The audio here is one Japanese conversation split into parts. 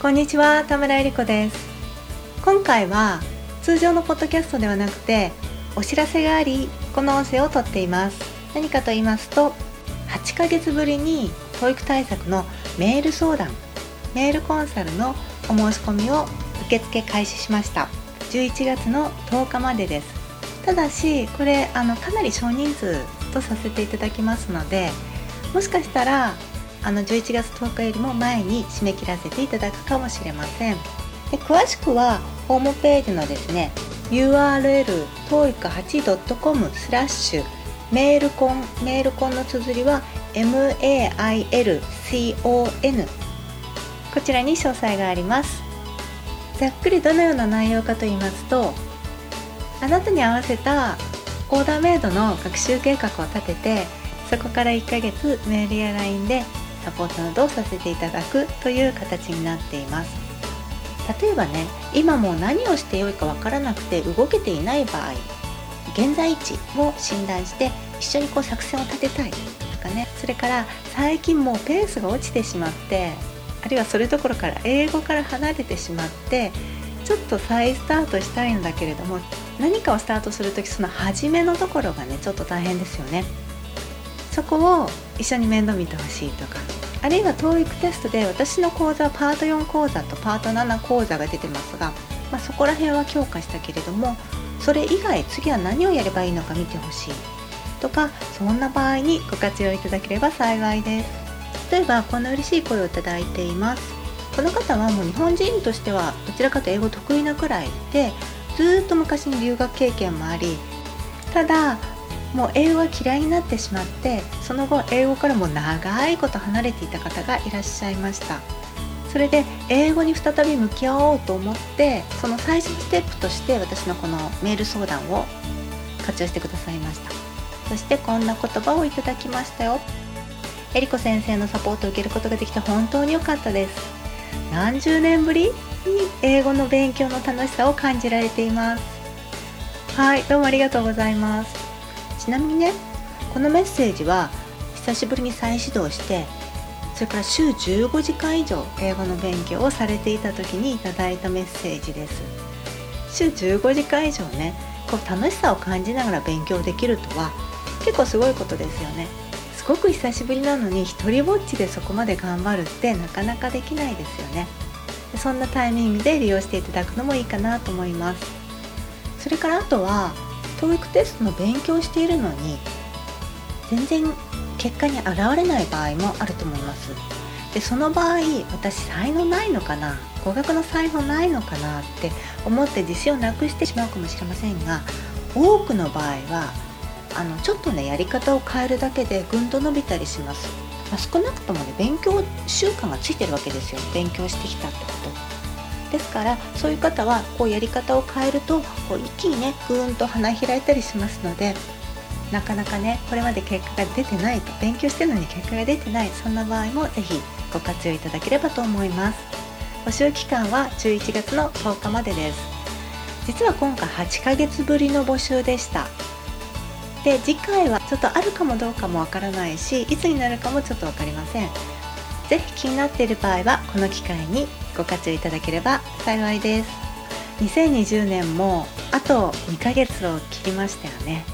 こんにちは田村えり子です。今回は通常のポッドキャストではなくてお知らせがありこの音声をとっています。何かと言いますと8ヶ月ぶりに教育対策のメール相談メールコンサルのお申し込みを受付開始しました。11月の10日までです。ただしこれあのかなり少人数とさせていただきますのでもしかしたらあの11月10日よりも前に締め切らせていただくかもしれません。で詳しくはホームページのですね URL toeic8.com スラッシュメールコンメールコンの綴りは MAILCON こちらに詳細があります。ざっくりどのような内容かと言いますとあなたに合わせたオーダーメイドの学習計画を立ててそこから1ヶ月メールや LINE でサポートなどをさせていただくという形になっています。例えばね今もう何をしてよいかわからなくて動けていない場合現在位置を診断して一緒にこう作戦を立てたい。とかね。それから最近もうペースが落ちてしまってあるいはそれどころから英語から離れてしまってちょっと再スタートしたいんだけれども何かをスタートする時その初めのところがねちょっと大変ですよね。そこを一緒に面倒見てほしいとか。あるいは TOEIC テストで私の講座はパート4講座とパート7講座が出てますが、まあ、そこら辺は強化したけれどもそれ以外次は何をやればいいのか見てほしいとかそんな場合にご活用いただければ幸いです。例えばこんな嬉しい声をいただいています。この方はもう日本人としてはどちらかと英語得意なくらいでずっと昔に留学経験もありただもう英語が嫌いになってしまってその後英語からも長いこと離れていた方がいらっしゃいました。それで英語に再び向き合おうと思ってその最初のステップとして私のこのメール相談を活用してくださいました。そしてこんな言葉をいただきましたよ。えりこ先生のサポートを受けることができて本当に良かったです。何十年ぶりに英語の勉強の楽しさを感じられています。はいどうもありがとうございます。ちなみにねこのメッセージは久しぶりに再始動してそれから週15時間以上英語の勉強をされていた時にいただいたメッセージです。週15時間以上ねこう楽しさを感じながら勉強できるとは結構すごいことですよね。すごく久しぶりなのに一人ぼっちでそこまで頑張るってなかなかできないですよね。そんなタイミングで利用していただくのもいいかなと思います。それからあとは TOEIC テストの勉強しているのに全然結果に現れない場合もあると思います。でその場合私才能ないのかな？語学の才能ないのかな？って思って自信をなくしてしまうかもしれませんが多くの場合はあのちょっとねやり方を変えるだけでぐんと伸びたりします、まあ、少なくともね勉強習慣がついてるわけですよ。勉強してきたってこと。ですからそういう方はこうやり方を変えるとこう一気にねぐーんと花開いたりしますのでなかなかねこれまで結果が出てないと勉強してるのに結果が出てないそんな場合も是非ご活用いただければと思います。募集期間は11月の10日までです。実は今回8ヶ月ぶりの募集でした。で次回はちょっとあるかもどうかもわからないしいつになるかもちょっと分かりません。是非気になっている場合はこの機会にご活用いただければ幸いです。2020年もあと2ヶ月を切りましたよね。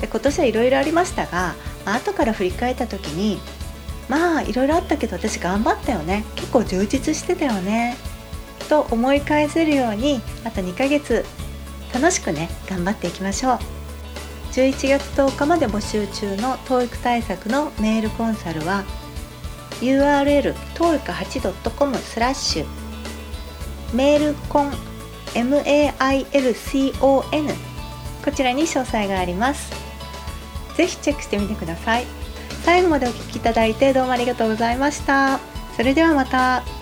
で今年はいろいろありましたが、まあ、後から振り返った時にまあいろいろあったけど私頑張ったよね。結構充実してたよね。と思い返せるようにあと2ヶ月楽しくね頑張っていきましょう。11月10日まで募集中の TOEIC 対策のメールコンサルは URL トールカ 8.com スラッシュメールコン MAILCON こちらに詳細があります。ぜひチェックしてみてください。最後までお聴きいただいてどうもありがとうございました。それではまた。